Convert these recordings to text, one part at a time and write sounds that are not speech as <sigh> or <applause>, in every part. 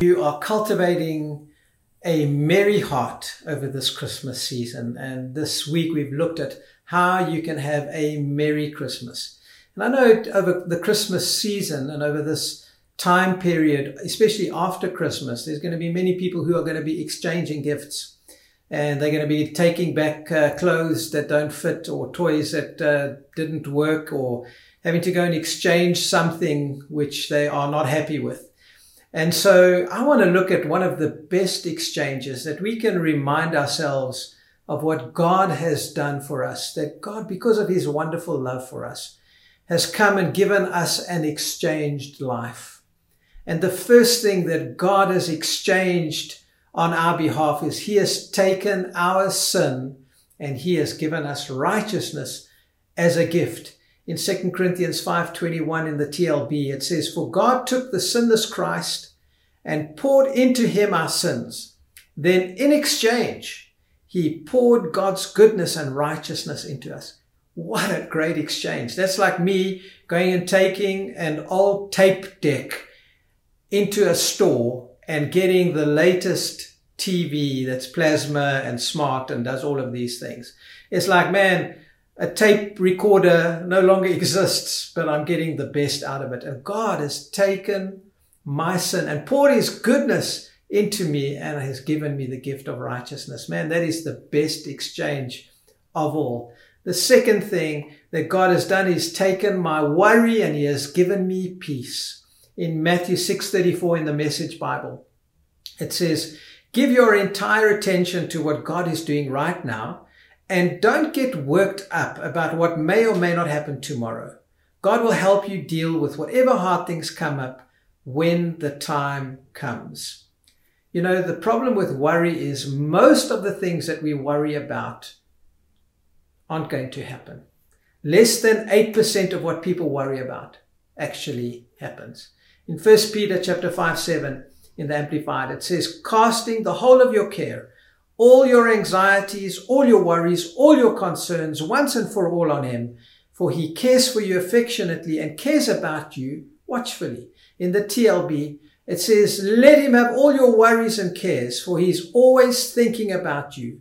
are cultivating a merry heart over this Christmas season. And this week we've looked at how you can have a merry Christmas. And I know over the Christmas season and over this time period, especially after Christmas, there's going to be many people who are going to be exchanging gifts and they're going to be taking back uh, clothes that don't fit or toys that uh, didn't work or having to go and exchange something which they are not happy with. And so I want to look at one of the best exchanges that we can remind ourselves of what God has done for us, that God, because of his wonderful love for us, has come and given us an exchanged life. And the first thing that God has exchanged on our behalf is he has taken our sin and he has given us righteousness as a gift in 2 Corinthians 5:21 in the TLB it says for God took the sinless Christ and poured into him our sins. Then in exchange he poured God's goodness and righteousness into us. What a great exchange. That's like me going and taking an old tape deck into a store and getting the latest TV that's plasma and smart and does all of these things. It's like man a tape recorder no longer <laughs> exists, but I'm getting the best out of it. And God has taken my sin and poured his goodness into me and has given me the gift of righteousness. Man, that is the best exchange of all. The second thing that God has done is taken my worry and he has given me peace. In Matthew 6:34 in the Message Bible, it says, "Give your entire attention to what God is doing right now and don't get worked up about what may or may not happen tomorrow. God will help you deal with whatever hard things come up when the time comes. You know, the problem with worry is most of the things that we worry about aren't going to happen. Less than 8% of what people worry about actually happens. In 1 Peter chapter 5, 7 in the Amplified, it says, casting the whole of your care all your anxieties, all your worries, all your concerns once and for all on him, for he cares for you affectionately and cares about you watchfully. In the TLB, it says, let him have all your worries and cares, for he's always thinking about you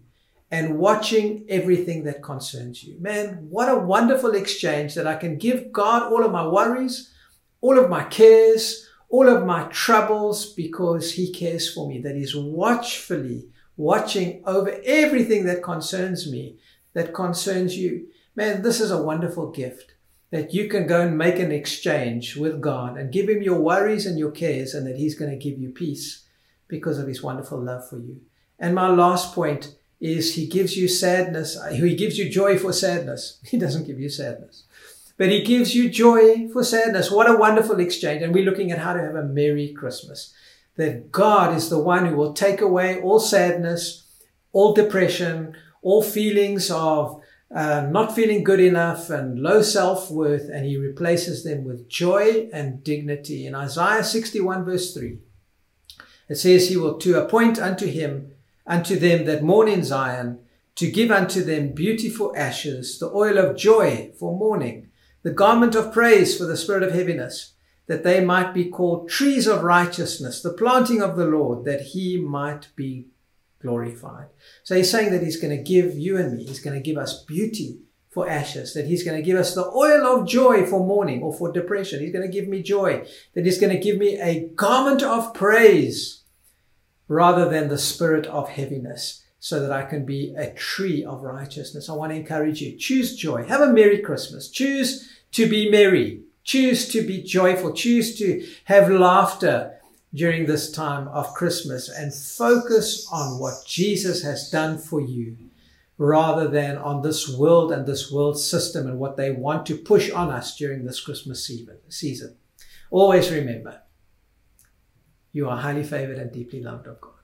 and watching everything that concerns you. Man, what a wonderful exchange that I can give God all of my worries, all of my cares, all of my troubles because he cares for me, that he's watchfully watching over everything that concerns me, that concerns you. Man, this is a wonderful gift that you can go and make an exchange with God and give Him your worries and your cares, and that He's going to give you peace because of His wonderful love for you. And my last point is He gives you sadness. Uh, he gives you joy for sadness. <laughs> He doesn't give you sadness. But he gives you joy for sadness. What a wonderful exchange. And we're looking at how to have a Merry Christmas that God is the one who will take away all sadness, all depression, all feelings of uh, not feeling good enough and low self worth, and He replaces them with joy and dignity. In Isaiah 61, verse 3, it says, He will to appoint unto Him, unto them that mourn in Zion, to give unto them beautiful ashes, the oil of joy for mourning, the garment of praise for the spirit of heaviness that they might be called trees of righteousness, the planting of the Lord, that he might be glorified. So he's saying that he's going to give you and me, he's going to give us beauty for ashes, that he's going to give us the oil of joy for mourning or for depression. He's going to give me joy, that he's going to give me a garment of praise rather than the spirit of heaviness so that I can be a tree of righteousness. I want to encourage you. Choose joy. Have a Merry Christmas. Choose to be merry. Choose to be joyful. Choose to have laughter during this time of Christmas and focus on what Jesus has done for you rather than on this world and this world system and what they want to push on us during this Christmas season. Always remember, you are highly favored and deeply loved of God.